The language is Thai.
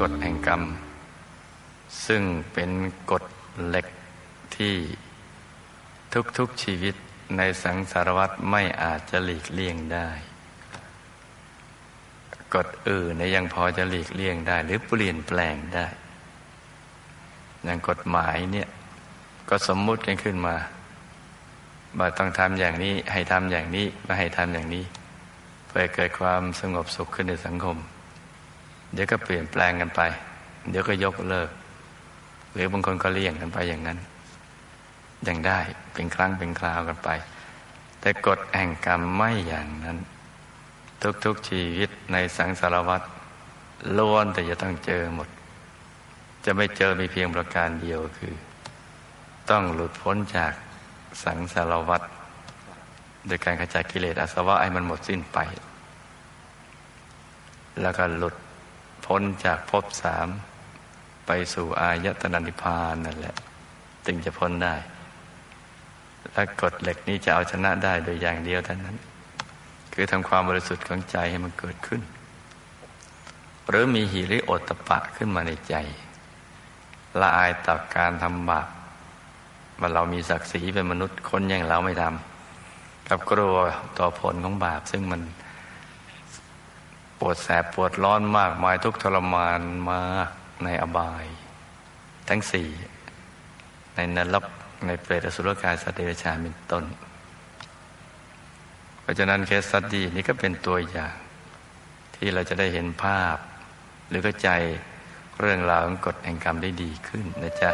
กฎแห่งกรรม ซึ่งเป็นกฎเหล็กที่ทุกๆชีวิตในสังสารวัตรไม่อาจจะหลีกเลี่ยงได้ กฎอื่นยังพอจะหลีกเลี่ยงได้ หรือเปลี่ยนแปลงได้ อย่างกฎหมายเนี่ยก็สมมุติกันขึ้นมาว่าต้องทำอย่างนี้ให้ทำอย่างนี้ไม่ให้ทำอย่างนี้ เพื่อเกิดความสงบสุขขึ้นในสังคม เดี๋ยวก็เปลี่ยนแปลงกันไป เดี๋ยวก็ยกเลิก หรือบางคนก็เลี่ยงกันไปอย่างนั้นยังได้เป็นครั้งเป็นคราวกันไป แต่กฎแห่งกรรมไม่อย่างนั้น ทุกๆชีวิตในสังสารวัฏล้วนแต่จะต้องเจอหมด จะไม่เจอมีเพียงประการเดียวคือ ต้องหลุดพ้นจากสังสารวัฏโดยการขจัดกิเลสอาสวะให้มันหมดสิ้นไป แล้วก็หลุด พ้นจากภพสามไปสู่อายตนะนิพพานนั่นแหละ ถึงจะพ้นได้ และกฎเหล็กนี้จะเอาชนะได้โดยอย่างเดียวเท่านั้น คือทำความบริสุทธิ์ของใจให้มันเกิดขึ้น หรือมีหิริโอตปะขึ้นมาในใจ ละอายต่อการทำบาปว่าเรามีศักดิ์ศรีเป็นมนุษย์คนอย่างเราไม่ทำกับกลัวต่อผลของบาปซึ่งมัน ปวดแสบปวดร้อนมากมายทุกทรมานมาในอบาย ทั้งสี่ในนรกในเปรตอสุรกายสัตว์เดรัจฉานเป็นต้น เพราะฉะนั้นเคสสัตดีนี้ก็เป็นตัวอย่าง ที่เราจะได้เห็นภาพ หรือก็ใจเรื่องราวของกฎแห่งกรรมได้ดีขึ้นนะจ๊ะ